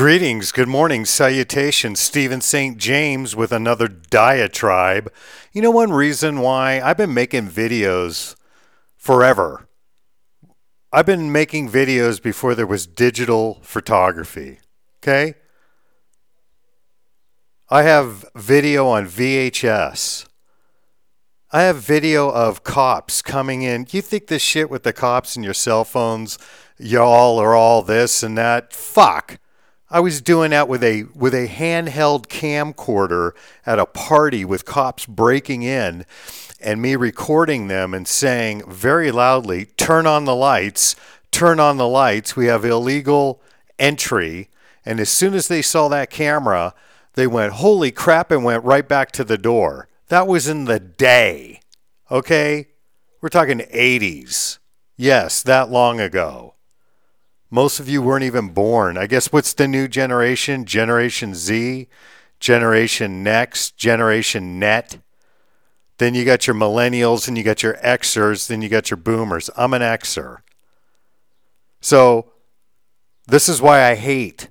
Greetings, good morning, salutations. Steven St. James with another diatribe. You know, one reason why I've been making videos forever. I've been making videos before there was digital photography. Okay? I have video on VHS. I have video of cops coming in. You think this shit with the cops and your cell phones, y'all are all this and that? Fuck. I was doing that with a with a handheld camcorder at a party with cops breaking in and me recording them and saying very loudly, "Turn on the lights, turn on the lights. We have illegal entry." And as soon as they saw that camera, they went, "Holy crap!" and went right back to the door. That was in the day. Okay? We're talking 80s. Yes, that long ago. Most of you weren't even born. I guess what's the new generation? Generation Z, Generation Next, Generation Net. Then you got your millennials and you got your Xers, then you got your boomers. I'm an Xer. So this is why I hate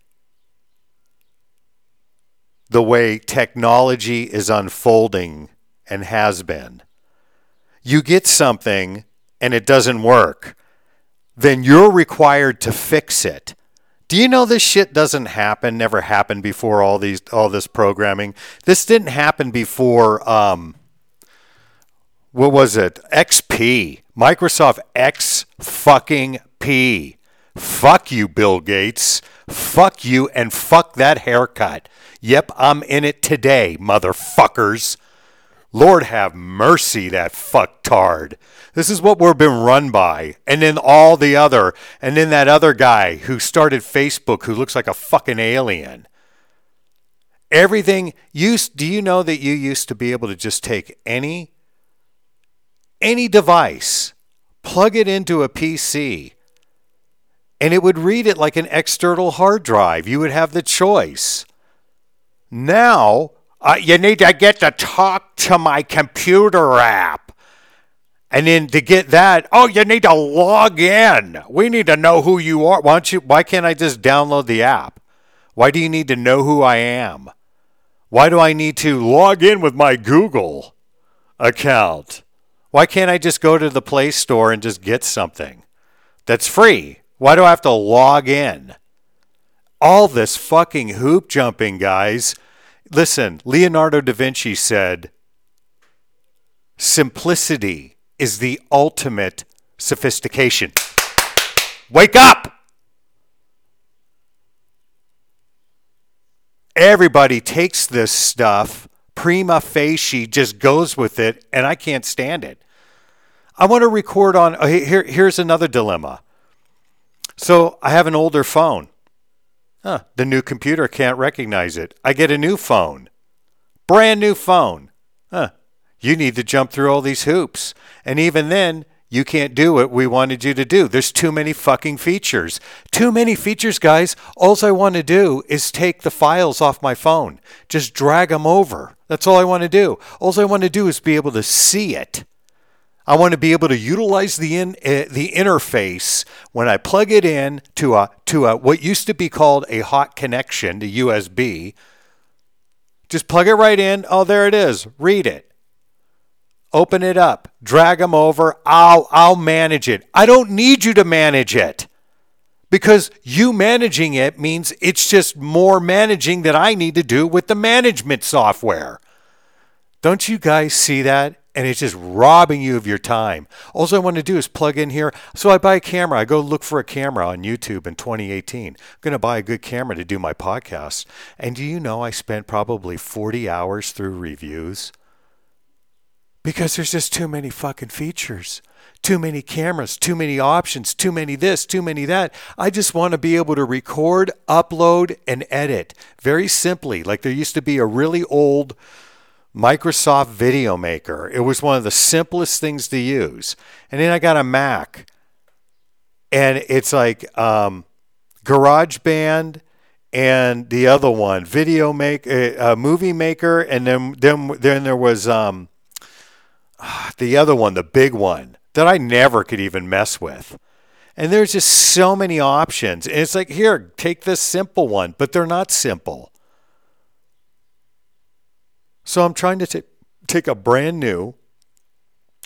the way technology is unfolding and has been. You get something and it doesn't work then you're required to fix it. Do you know this shit doesn't happen? Never happened before all these all this programming. This didn't happen before. Um, what was it? XP, Microsoft X fucking P. Fuck you, Bill Gates. Fuck you and fuck that haircut. Yep, I'm in it today, motherfuckers. Lord have mercy, that fucktard. This is what we're being run by. And then all the other, and then that other guy who started Facebook who looks like a fucking alien. Everything used do you know that you used to be able to just take any any device, plug it into a PC, and it would read it like an external hard drive. You would have the choice. Now, uh, you need to get to talk to my computer app. And then to get that, oh, you need to log in. We need to know who you are. Why don't you why can't I just download the app? Why do you need to know who I am? Why do I need to log in with my Google account? Why can't I just go to the Play Store and just get something that's free? Why do I have to log in? All this fucking hoop jumping, guys Listen, Leonardo da Vinci said, simplicity is the ultimate sophistication. Wake up! Everybody takes this stuff prima facie, just goes with it, and I can't stand it. I want to record on. Uh, here, here's another dilemma. So I have an older phone. Huh, the new computer can't recognize it. I get a new phone. Brand new phone. Huh, you need to jump through all these hoops. And even then, you can't do what we wanted you to do. There's too many fucking features. Too many features, guys. All I want to do is take the files off my phone, just drag them over. That's all I want to do. All I want to do is be able to see it. I want to be able to utilize the in, uh, the interface when I plug it in to a to a what used to be called a hot connection to USB. Just plug it right in. Oh, there it is. Read it. Open it up. Drag them over. I'll I'll manage it. I don't need you to manage it. Because you managing it means it's just more managing that I need to do with the management software. Don't you guys see that? And it's just robbing you of your time. All I want to do is plug in here. So I buy a camera. I go look for a camera on YouTube in 2018. I'm going to buy a good camera to do my podcast. And do you know I spent probably 40 hours through reviews? Because there's just too many fucking features. Too many cameras, too many options, too many this, too many that. I just want to be able to record, upload, and edit very simply. Like there used to be a really old Microsoft Video Maker. It was one of the simplest things to use. And then I got a Mac, and it's like um, GarageBand and the other one, Video Make, uh, uh, Movie Maker, and then then then there was um, the other one, the big one that I never could even mess with. And there's just so many options. And it's like, here, take this simple one, but they're not simple. So I'm trying to t- take a brand new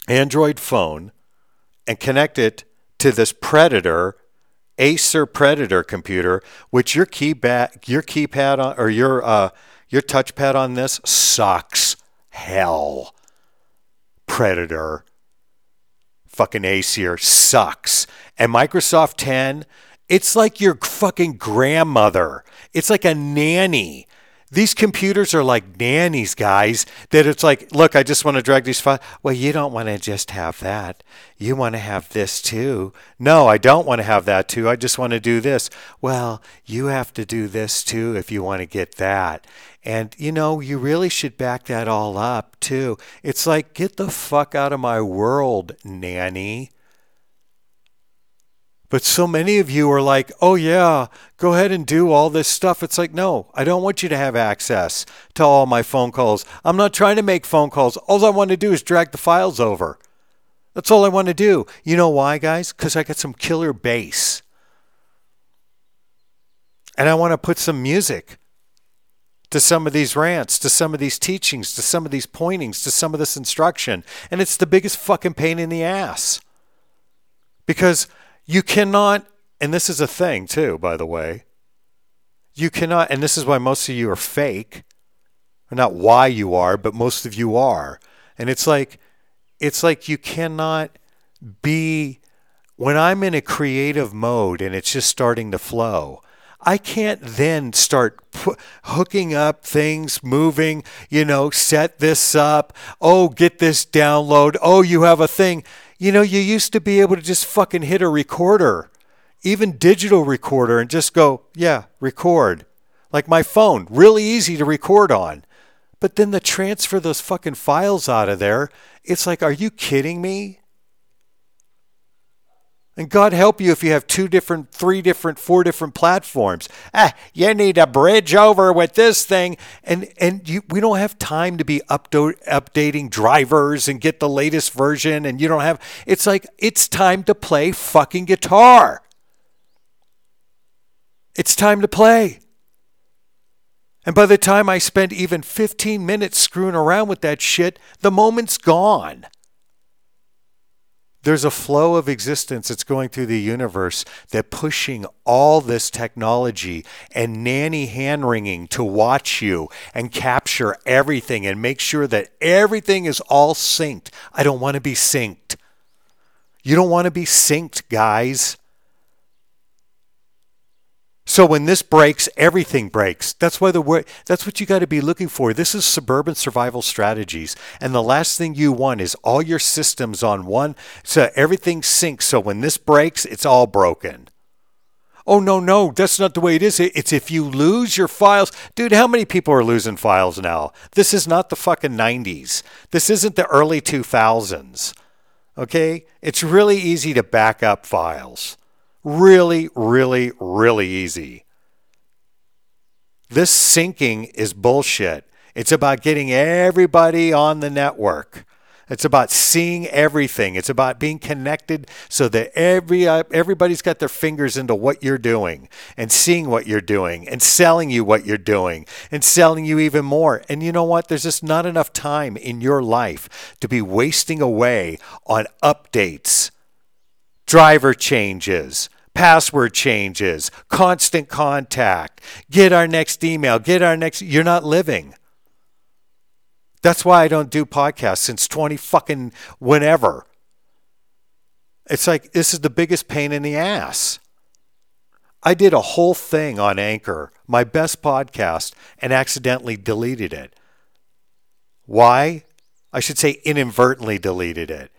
Android phone and connect it to this Predator, Acer Predator computer, which your keypad, your keypad on, or your uh, your touchpad on this sucks hell. Predator, fucking Acer sucks, and Microsoft 10, it's like your fucking grandmother. It's like a nanny these computers are like nannies, guys, that it's like, look, I just want to drag these files. Well, you don't want to just have that. You want to have this too. No, I don't want to have that too. I just want to do this. Well, you have to do this too if you want to get that. And, you know, you really should back that all up too. It's like, get the fuck out of my world, nanny. But so many of you are like, oh, yeah, go ahead and do all this stuff. It's like, no, I don't want you to have access to all my phone calls. I'm not trying to make phone calls. All I want to do is drag the files over. That's all I want to do. You know why, guys? Because I got some killer bass. And I want to put some music to some of these rants, to some of these teachings, to some of these pointings, to some of this instruction. And it's the biggest fucking pain in the ass. Because you cannot, and this is a thing too, by the way. You cannot, and this is why most of you are fake. Not why you are, but most of you are. And it's like, it's like you cannot be, when I'm in a creative mode and it's just starting to flow, I can't then start hooking up things, moving, you know, set this up. Oh, get this download. Oh, you have a thing. You know, you used to be able to just fucking hit a recorder, even digital recorder, and just go, yeah, record. Like my phone, really easy to record on. But then the transfer those fucking files out of there, it's like, are you kidding me? And God help you if you have two different, three different, four different platforms. Ah, you need a bridge over with this thing, and and you, we don't have time to be updo- updating drivers and get the latest version. And you don't have. It's like it's time to play fucking guitar. It's time to play. And by the time I spend even 15 minutes screwing around with that shit, the moment's gone there's a flow of existence that's going through the universe that pushing all this technology and nanny hand wringing to watch you and capture everything and make sure that everything is all synced. I don't want to be synced. You don't want to be synced, guys. So when this breaks, everything breaks. That's why the word, that's what you got to be looking for. This is suburban survival strategies. And the last thing you want is all your systems on one so everything syncs. So when this breaks, it's all broken. Oh no, no, that's not the way it is. It's if you lose your files. Dude, how many people are losing files now? This is not the fucking 90s. This isn't the early 2000s. Okay? It's really easy to back up files. Really, really, really easy. This syncing is bullshit. It's about getting everybody on the network. It's about seeing everything. It's about being connected so that every uh, everybody's got their fingers into what you're doing and seeing what you're doing and selling you what you're doing and selling you even more. And you know what? There's just not enough time in your life to be wasting away on updates, driver changes, password changes, constant contact, get our next email, get our next. You're not living. That's why I don't do podcasts since 20 fucking whenever. It's like this is the biggest pain in the ass. I did a whole thing on Anchor, my best podcast, and accidentally deleted it. Why? I should say inadvertently deleted it.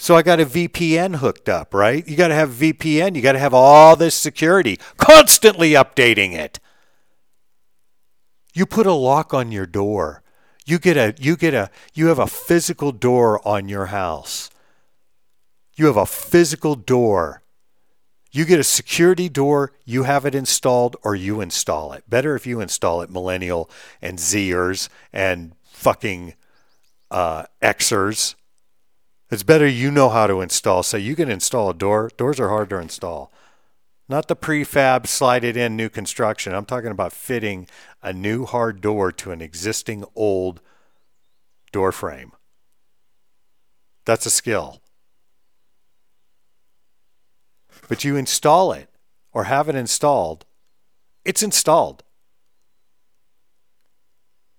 So I got a VPN hooked up, right? You got to have VPN. You got to have all this security, constantly updating it. You put a lock on your door. You get a you get a you have a physical door on your house. You have a physical door. You get a security door, you have it installed or you install it. Better if you install it, millennial and Zers and fucking uh, Xers It's better you know how to install. So you can install a door. Doors are hard to install. Not the prefab, slide it in, new construction. I'm talking about fitting a new hard door to an existing old door frame. That's a skill. But you install it or have it installed, it's installed.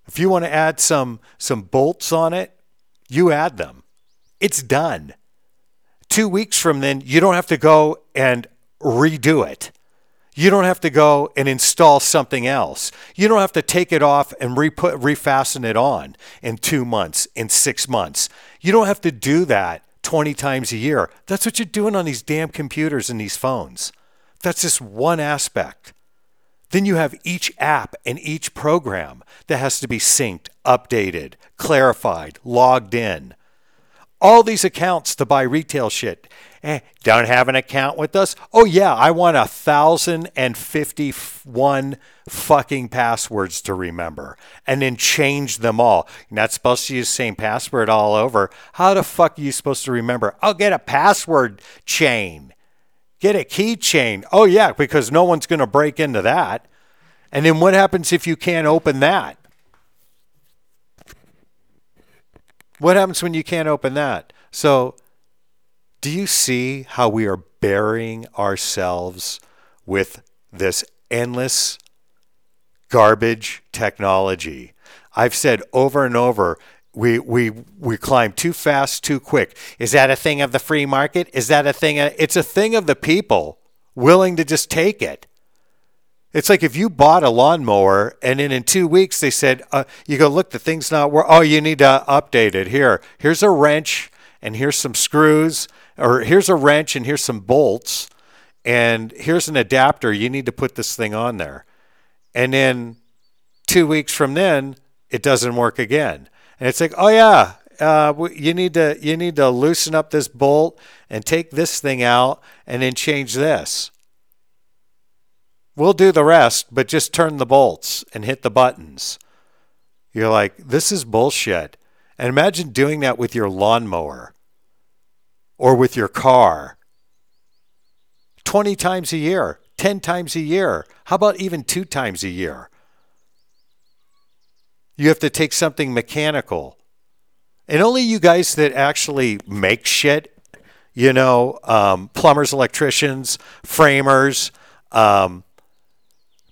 If you want to add some some bolts on it, you add them. It's done. 2 weeks from then, you don't have to go and redo it. You don't have to go and install something else. You don't have to take it off and re-put, refasten it on in two months, in six months. You don't have to do that 20 times a year. That's what you're doing on these damn computers and these phones. That's just one aspect. Then you have each app and each program that has to be synced, updated, clarified, logged in. All these accounts to buy retail shit Eh, don't have an account with us? Oh, yeah, I want a thousand and fifty one fucking passwords to remember and then change them all. You're not supposed to use the same password all over. How the fuck are you supposed to remember? I'll get a password chain. Get a keychain. Oh, yeah, because no one's going to break into that. And then what happens if you can't open that? What happens when you can't open that? So do you see how we are burying ourselves with this endless garbage technology? I've said over and over, we, we, we climb too fast, too quick. Is that a thing of the free market? Is that a thing? Of, it's a thing of the people willing to just take it. It's like if you bought a lawnmower and then in two weeks they said, uh, you go, look, the thing's not working. Oh, you need to update it. Here, here's a wrench and here's some screws or here's a wrench and here's some bolts and here's an adapter. You need to put this thing on there. And then two weeks from then, it doesn't work again. And it's like, oh yeah, uh, you need to you need to loosen up this bolt and take this thing out and then change this. We'll do the rest, but just turn the bolts and hit the buttons. You're like, this is bullshit. And imagine doing that with your lawnmower or with your car 20 times a year, 10 times a year. How about even two times a year? You have to take something mechanical. And only you guys that actually make shit, you know, um, plumbers, electricians, framers, um,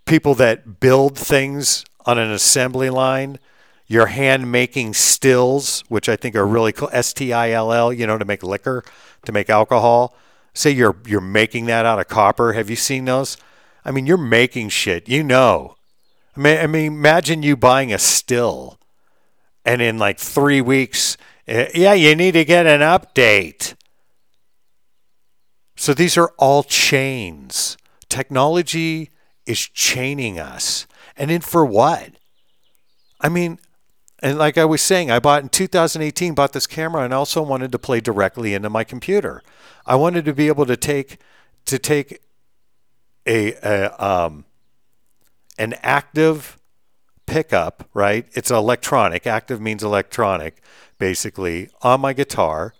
people that build things on an assembly line, your hand making stills, which I think are really cool. S T I L L, you know, to make liquor, to make alcohol. Say you're you're making that out of copper. Have you seen those? I mean, you're making shit. You know. I mean, I mean, imagine you buying a still, and in like three weeks, eh, yeah, you need to get an update. So these are all chains. Technology is chaining us. And in for what? I mean, and like I was saying, I bought in 2018, bought this camera and also wanted to play directly into my computer. I wanted to be able to take to take a, a um, an active pickup, right? It's electronic. Active means electronic, basically, on my guitar,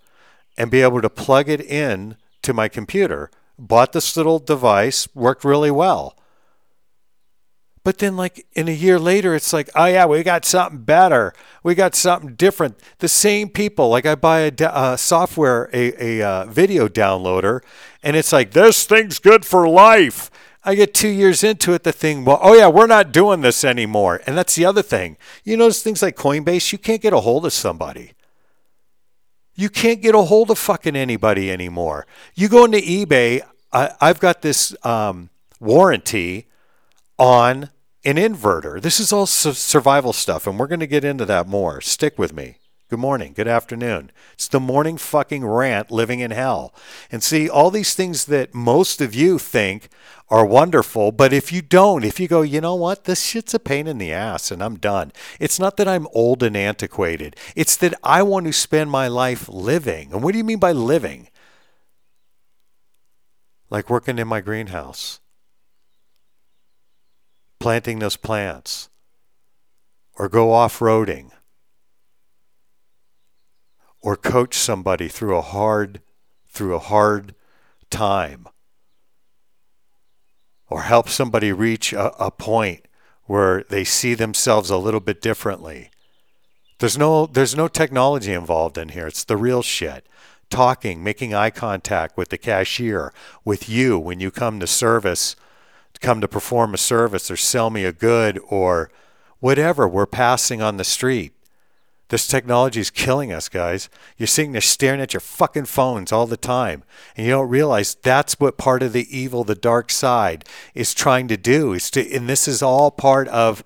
and be able to plug it in to my computer. Bought this little device, worked really well. But then, like in a year later, it's like, oh yeah, we got something better. We got something different. The same people. Like I buy a uh, software, a, a uh, video downloader, and it's like this thing's good for life. I get two years into it, the thing, well, oh yeah, we're not doing this anymore. And that's the other thing. You notice things like Coinbase, you can't get a hold of somebody. You can't get a hold of fucking anybody anymore. You go into eBay. I, have got this um, warranty on an inverter. This is all survival stuff, and we're going to get into that more. Stick with me. Good morning. Good afternoon. It's the morning fucking rant living in hell. And see, all these things that most of you think are wonderful, but if you don't, if you go, you know what, this shit's a pain in the ass and I'm done. It's not that I'm old and antiquated, it's that I want to spend my life living. And what do you mean by living? Like working in my greenhouse planting those plants or go off roading or coach somebody through a hard through a hard time or help somebody reach a, a point where they see themselves a little bit differently. There's no there's no technology involved in here. It's the real shit. Talking, making eye contact with the cashier, with you when you come to service, come to perform a service or sell me a good or whatever we're passing on the street. This technology is killing us, guys. You're sitting there staring at your fucking phones all the time, and you don't realize that's what part of the evil, the dark side, is trying to do. Is to, and this is all part of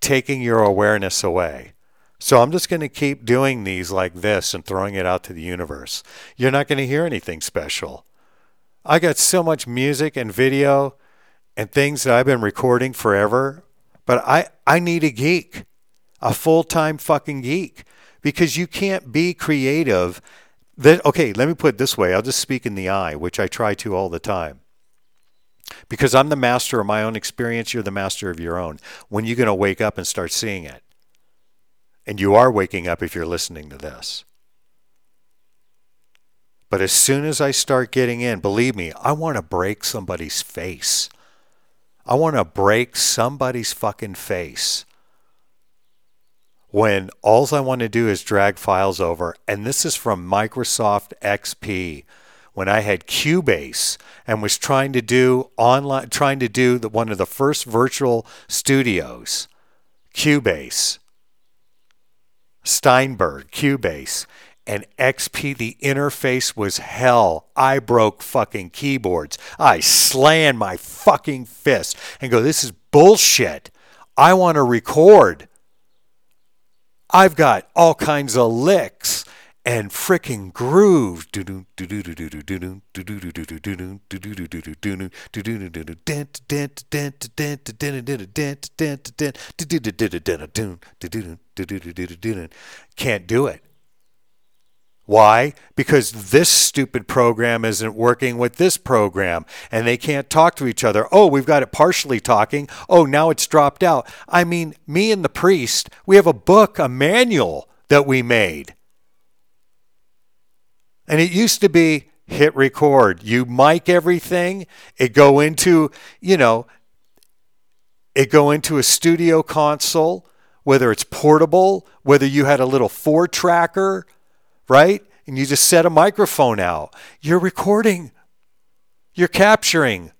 taking your awareness away. So I'm just going to keep doing these like this and throwing it out to the universe. You're not going to hear anything special. I got so much music and video and things that I've been recording forever, but I, I need a geek a full time fucking geek because you can't be creative. That, okay, let me put it this way I'll just speak in the I, which I try to all the time. Because I'm the master of my own experience, you're the master of your own. When you're you going to wake up and start seeing it? And you are waking up if you're listening to this. But as soon as I start getting in, believe me, I want to break somebody's face. I want to break somebody's fucking face when all I want to do is drag files over. And this is from Microsoft XP when I had Cubase and was trying to do online, trying to do the, one of the first virtual studios, Cubase, Steinberg, Cubase, and XP, the interface was hell. I broke fucking keyboards. I slammed my fucking fist and go, this is bullshit. I want to record. I've got all kinds of licks and freaking grooves. Can't do it. Why? Because this stupid program isn't working with this program and they can't talk to each other. Oh, we've got it partially talking. Oh, now it's dropped out. I mean, me and the priest, we have a book, a manual that we made. And it used to be hit record. You mic everything, it go into, you know, it go into a studio console, whether it's portable, whether you had a little four tracker right? And you just set a microphone out. You're recording, you're capturing.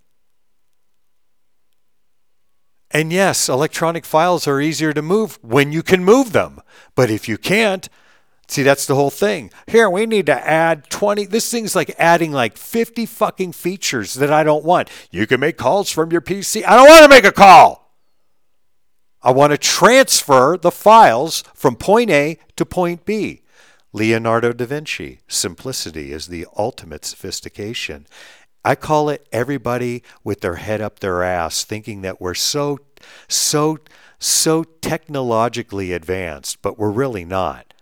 And yes, electronic files are easier to move when you can move them. But if you can't, see, that's the whole thing. Here, we need to add 20. This thing's like adding like 50 fucking features that I don't want. You can make calls from your PC. I don't want to make a call. I want to transfer the files from point A to point B. Leonardo da Vinci, simplicity is the ultimate sophistication. I call it everybody with their head up their ass, thinking that we're so, so, so technologically advanced, but we're really not.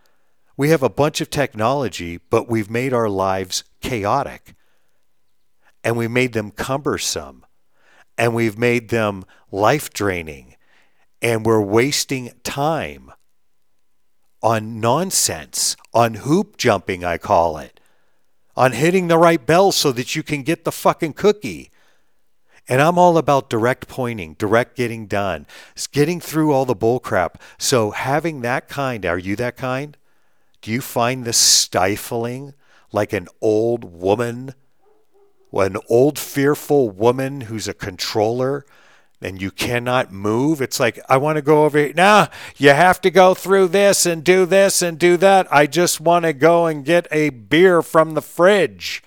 We have a bunch of technology, but we've made our lives chaotic. And we made them cumbersome. And we've made them life draining. And we're wasting time on nonsense, on hoop jumping, I call it, on hitting the right bell so that you can get the fucking cookie. And I'm all about direct pointing, direct getting done, getting through all the bullcrap. So having that kind, are you that kind? Do you find this stifling like an old woman, an old fearful woman who's a controller and you cannot move. It's like, I want to go over here. Nah, you have to go through this and do this and do that. I just want to go and get a beer from the fridge.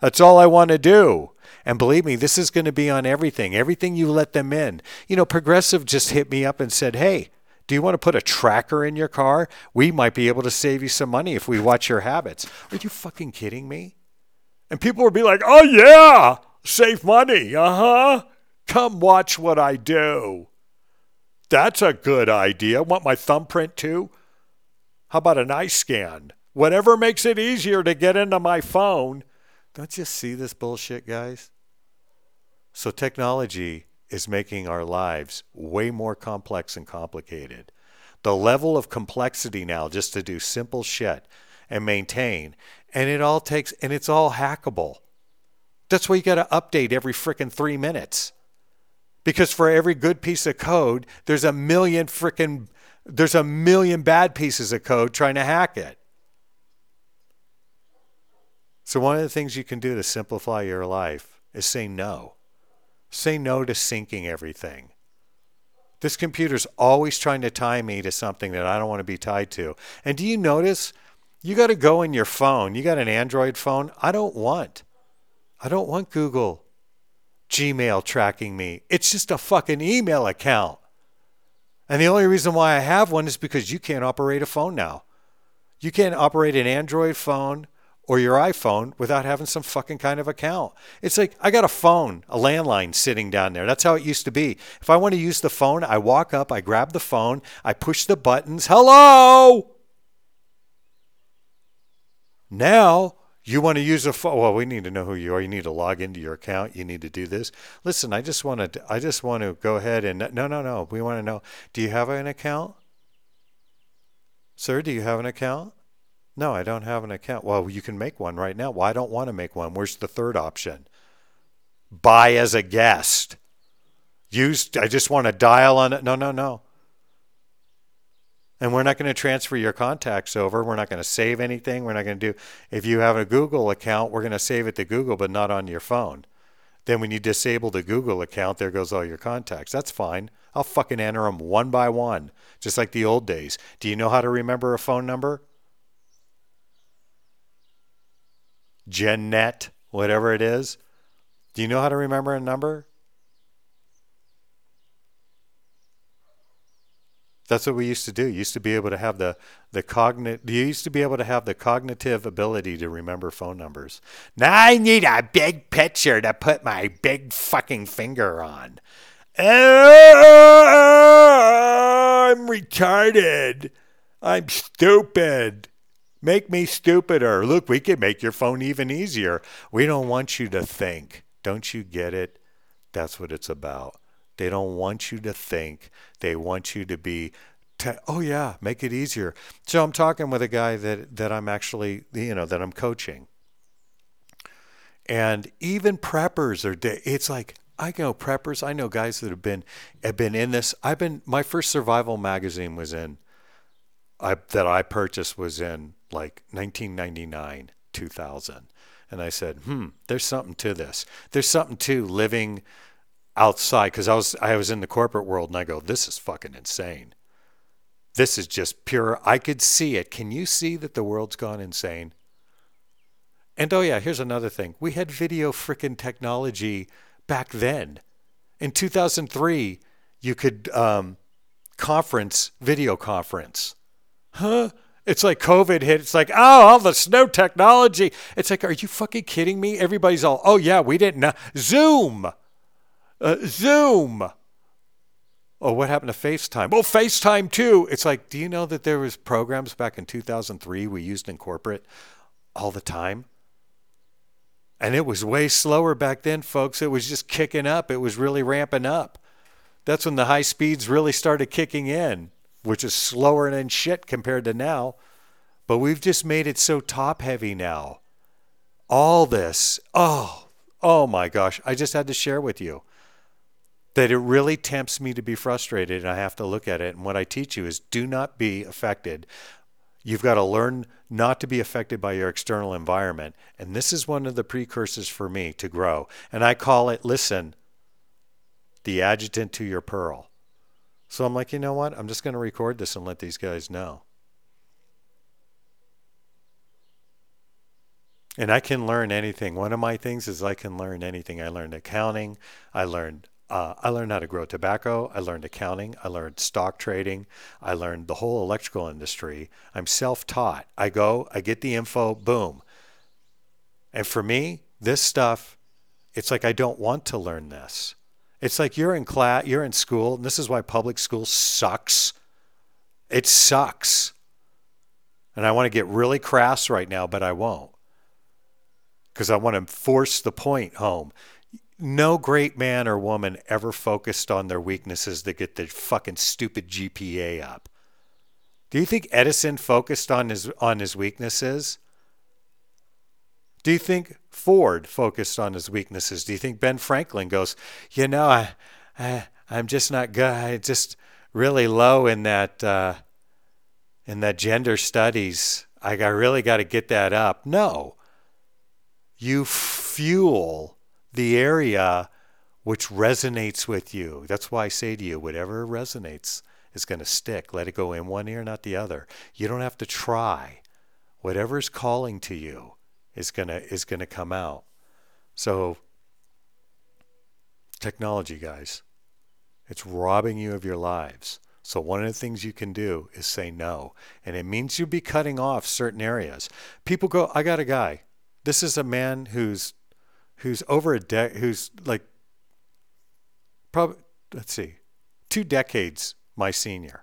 That's all I want to do. And believe me, this is going to be on everything, everything you let them in. You know, Progressive just hit me up and said, hey, do you want to put a tracker in your car? We might be able to save you some money if we watch your habits. Are you fucking kidding me? And people would be like, oh, yeah, save money. Uh huh. Come watch what I do. That's a good idea. Want my thumbprint too? How about an eye scan? Whatever makes it easier to get into my phone. Don't you see this bullshit, guys? So, technology is making our lives way more complex and complicated. The level of complexity now, just to do simple shit, and maintain. And it all takes, and it's all hackable. That's why you got to update every freaking three minutes. Because for every good piece of code, there's a million freaking, there's a million bad pieces of code trying to hack it. So, one of the things you can do to simplify your life is say no. Say no to syncing everything. This computer's always trying to tie me to something that I don't want to be tied to. And do you notice you got to go in your phone? You got an Android phone? I don't want. I don't want Google Gmail tracking me. It's just a fucking email account. And the only reason why I have one is because you can't operate a phone now. You can't operate an Android phone or your iPhone without having some fucking kind of account. It's like I got a phone, a landline sitting down there. That's how it used to be. If I want to use the phone, I walk up, I grab the phone, I push the buttons. Hello. Now you want to use a phone. Well, we need to know who you are. You need to log into your account. You need to do this. Listen, I just want to. I just want to go ahead and no, no, no. We want to know. Do you have an account, sir? Do you have an account? No, I don't have an account. Well, you can make one right now. Well, I don't want to make one. Where's the third option? Buy as a guest. Use, I just want to dial on it. No, no, no. And we're not going to transfer your contacts over. We're not going to save anything. We're not going to do, if you have a Google account, we're going to save it to Google, but not on your phone. Then when you disable the Google account, there goes all your contacts. That's fine. I'll fucking enter them one by one, just like the old days. Do you know how to remember a phone number? GenNet, whatever it is. Do you know how to remember a number? That's what we used to do. You used to be able to have the the cognit. You used to be able to have the cognitive ability to remember phone numbers. Now I need a big picture to put my big fucking finger on. I'm retarded. I'm stupid. Make me stupider. Look, we can make your phone even easier. We don't want you to think. Don't you get it? That's what it's about. They don't want you to think. They want you to be oh yeah, make it easier. So I'm talking with a guy that that I'm actually, you know, that I'm coaching. And even preppers are it's like I know preppers, I know guys that have been have been in this. I've been my first survival magazine was in I that I purchased was in like 1999, 2000. And I said, hmm, there's something to this. There's something to living outside because I was I was in the corporate world and I go, this is fucking insane. This is just pure. I could see it. Can you see that the world's gone insane? And oh yeah, here's another thing. We had video freaking technology back then. In 2003, you could um, conference, video conference. Huh? It's like COVID hit. It's like, oh, all the snow technology. It's like, are you fucking kidding me? Everybody's all, oh, yeah, we didn't know. Zoom. Uh, Zoom. Oh, what happened to FaceTime? Oh, FaceTime too. It's like, do you know that there was programs back in 2003 we used in corporate all the time? And it was way slower back then, folks. It was just kicking up. It was really ramping up. That's when the high speeds really started kicking in which is slower than shit compared to now. But we've just made it so top heavy now. All this, oh, oh my gosh, I just had to share with you that it really tempts me to be frustrated and I have to look at it. And what I teach you is do not be affected. You've got to learn not to be affected by your external environment. And this is one of the precursors for me to grow. And I call it, listen, the adjutant to your pearl. So I'm like, you know what? I'm just going to record this and let these guys know. And I can learn anything. One of my things is I can learn anything. I learned accounting. I learned uh, I learned how to grow tobacco. I learned accounting. I learned stock trading. I learned the whole electrical industry. I'm self-taught. I go, I get the info, boom. And for me, this stuff, it's like I don't want to learn this. It's like you're in class, you're in school, and this is why public school sucks. It sucks. And I want to get really crass right now, but I won't. Because I want to force the point home. No great man or woman ever focused on their weaknesses to get their fucking stupid GPA up. Do you think Edison focused on his on his weaknesses? Do you think Ford focused on his weaknesses? Do you think Ben Franklin goes, you know, I, I I'm just not good. I just really low in that uh, in that gender studies. I got really got to get that up. No, you fuel the area which resonates with you. That's why I say to you, whatever resonates is going to stick. Let it go in one ear, not the other. You don't have to try. Whatever is calling to you is going to is going to come out. So technology, guys, it's robbing you of your lives. So one of the things you can do is say no, and it means you'll be cutting off certain areas. People go, I got a guy. This is a man who's who's over a de- who's like probably let's see, two decades my senior.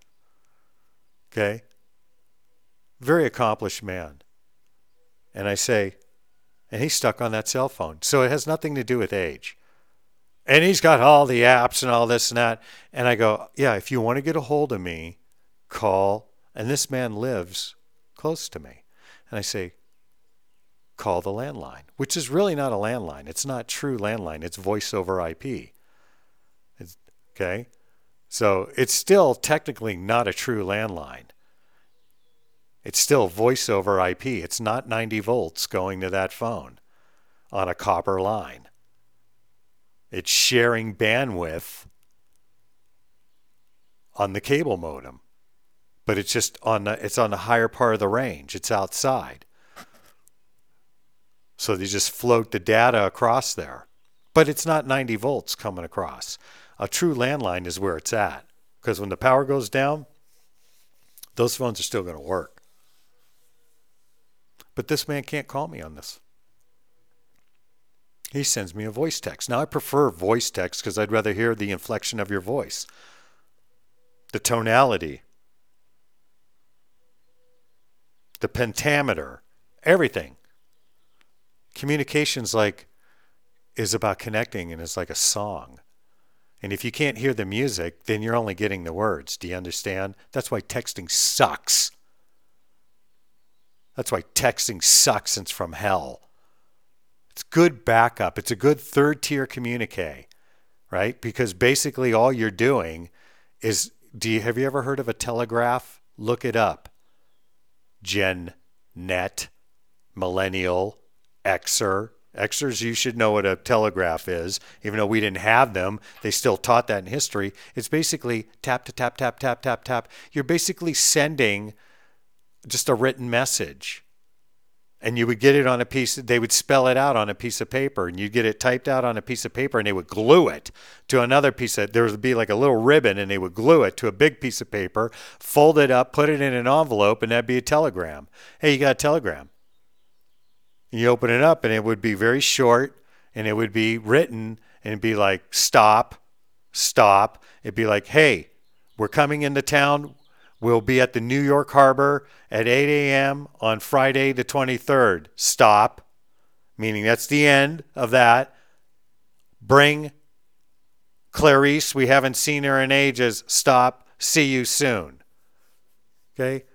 Okay? Very accomplished man. And I say, and he's stuck on that cell phone. So it has nothing to do with age. And he's got all the apps and all this and that. And I go, yeah, if you want to get a hold of me, call. And this man lives close to me. And I say, call the landline, which is really not a landline. It's not true landline. It's voice over IP. Okay? So it's still technically not a true landline. It's still voice over IP. It's not 90 volts going to that phone on a copper line. It's sharing bandwidth on the cable modem. But it's just on the it's on the higher part of the range. It's outside. So they just float the data across there. But it's not 90 volts coming across. A true landline is where it's at because when the power goes down, those phones are still going to work. But this man can't call me on this. He sends me a voice text. Now, I prefer voice text because I'd rather hear the inflection of your voice, the tonality, the pentameter, everything. Communication's like is about connecting and it's like a song. And if you can't hear the music, then you're only getting the words. Do you understand? That's why texting sucks. That's why texting sucks and it's from hell. It's good backup. It's a good third tier communique, right? Because basically all you're doing is do you have you ever heard of a telegraph? Look it up. Gen net, millennial, Xer, Xers, you should know what a telegraph is. Even though we didn't have them, they still taught that in history. It's basically tap to tap, tap, tap, tap, tap. You're basically sending just a written message. And you would get it on a piece, they would spell it out on a piece of paper, and you'd get it typed out on a piece of paper, and they would glue it to another piece of, there would be like a little ribbon, and they would glue it to a big piece of paper, fold it up, put it in an envelope, and that'd be a telegram. Hey, you got a telegram you open it up and it would be very short and it would be written and it'd be like stop stop. It'd be like hey we're coming into town. We'll be at the new york harbor at 8 a.m on friday the 23rd stop. Meaning that's the end of that. Bring clarice we haven't seen her in ages. Stop. See you soon. Okay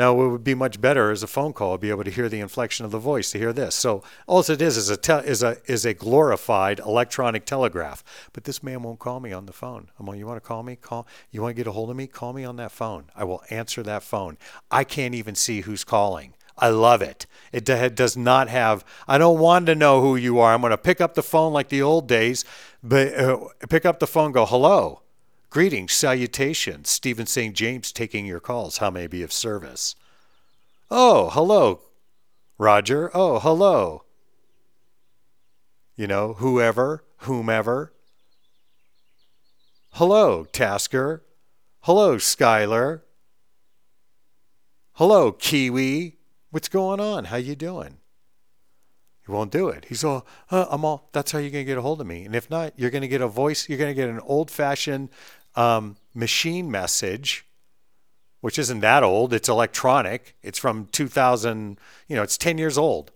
now, it would be much better as a phone call, be able to hear the inflection of the voice, to hear this. So, all it is is a te- is a is a glorified electronic telegraph. But this man won't call me on the phone. I'm like, you want to call me? Call. You want to get a hold of me? Call me on that phone. I will answer that phone. I can't even see who's calling. I love it. It does not have. I don't want to know who you are. I'm going to pick up the phone like the old days, but uh, pick up the phone, go hello. Greetings, salutations. Steven St. James taking your calls. How may I be of service? Oh, hello, Roger. Oh, hello. You know, whoever, whomever. Hello, Tasker. Hello, Skylar. Hello, Kiwi. What's going on? How you doing? He won't do it. He's all, uh, I'm all, that's how you're going to get a hold of me. And if not, you're going to get a voice, you're going to get an old fashioned um, machine message, which isn't that old. It's electronic. It's from 2000, you know, it's 10 years old.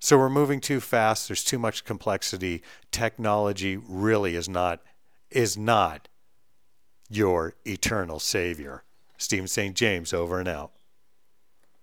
So we're moving too fast. There's too much complexity. Technology really is not is not your eternal Savior. Steven St. James over and out.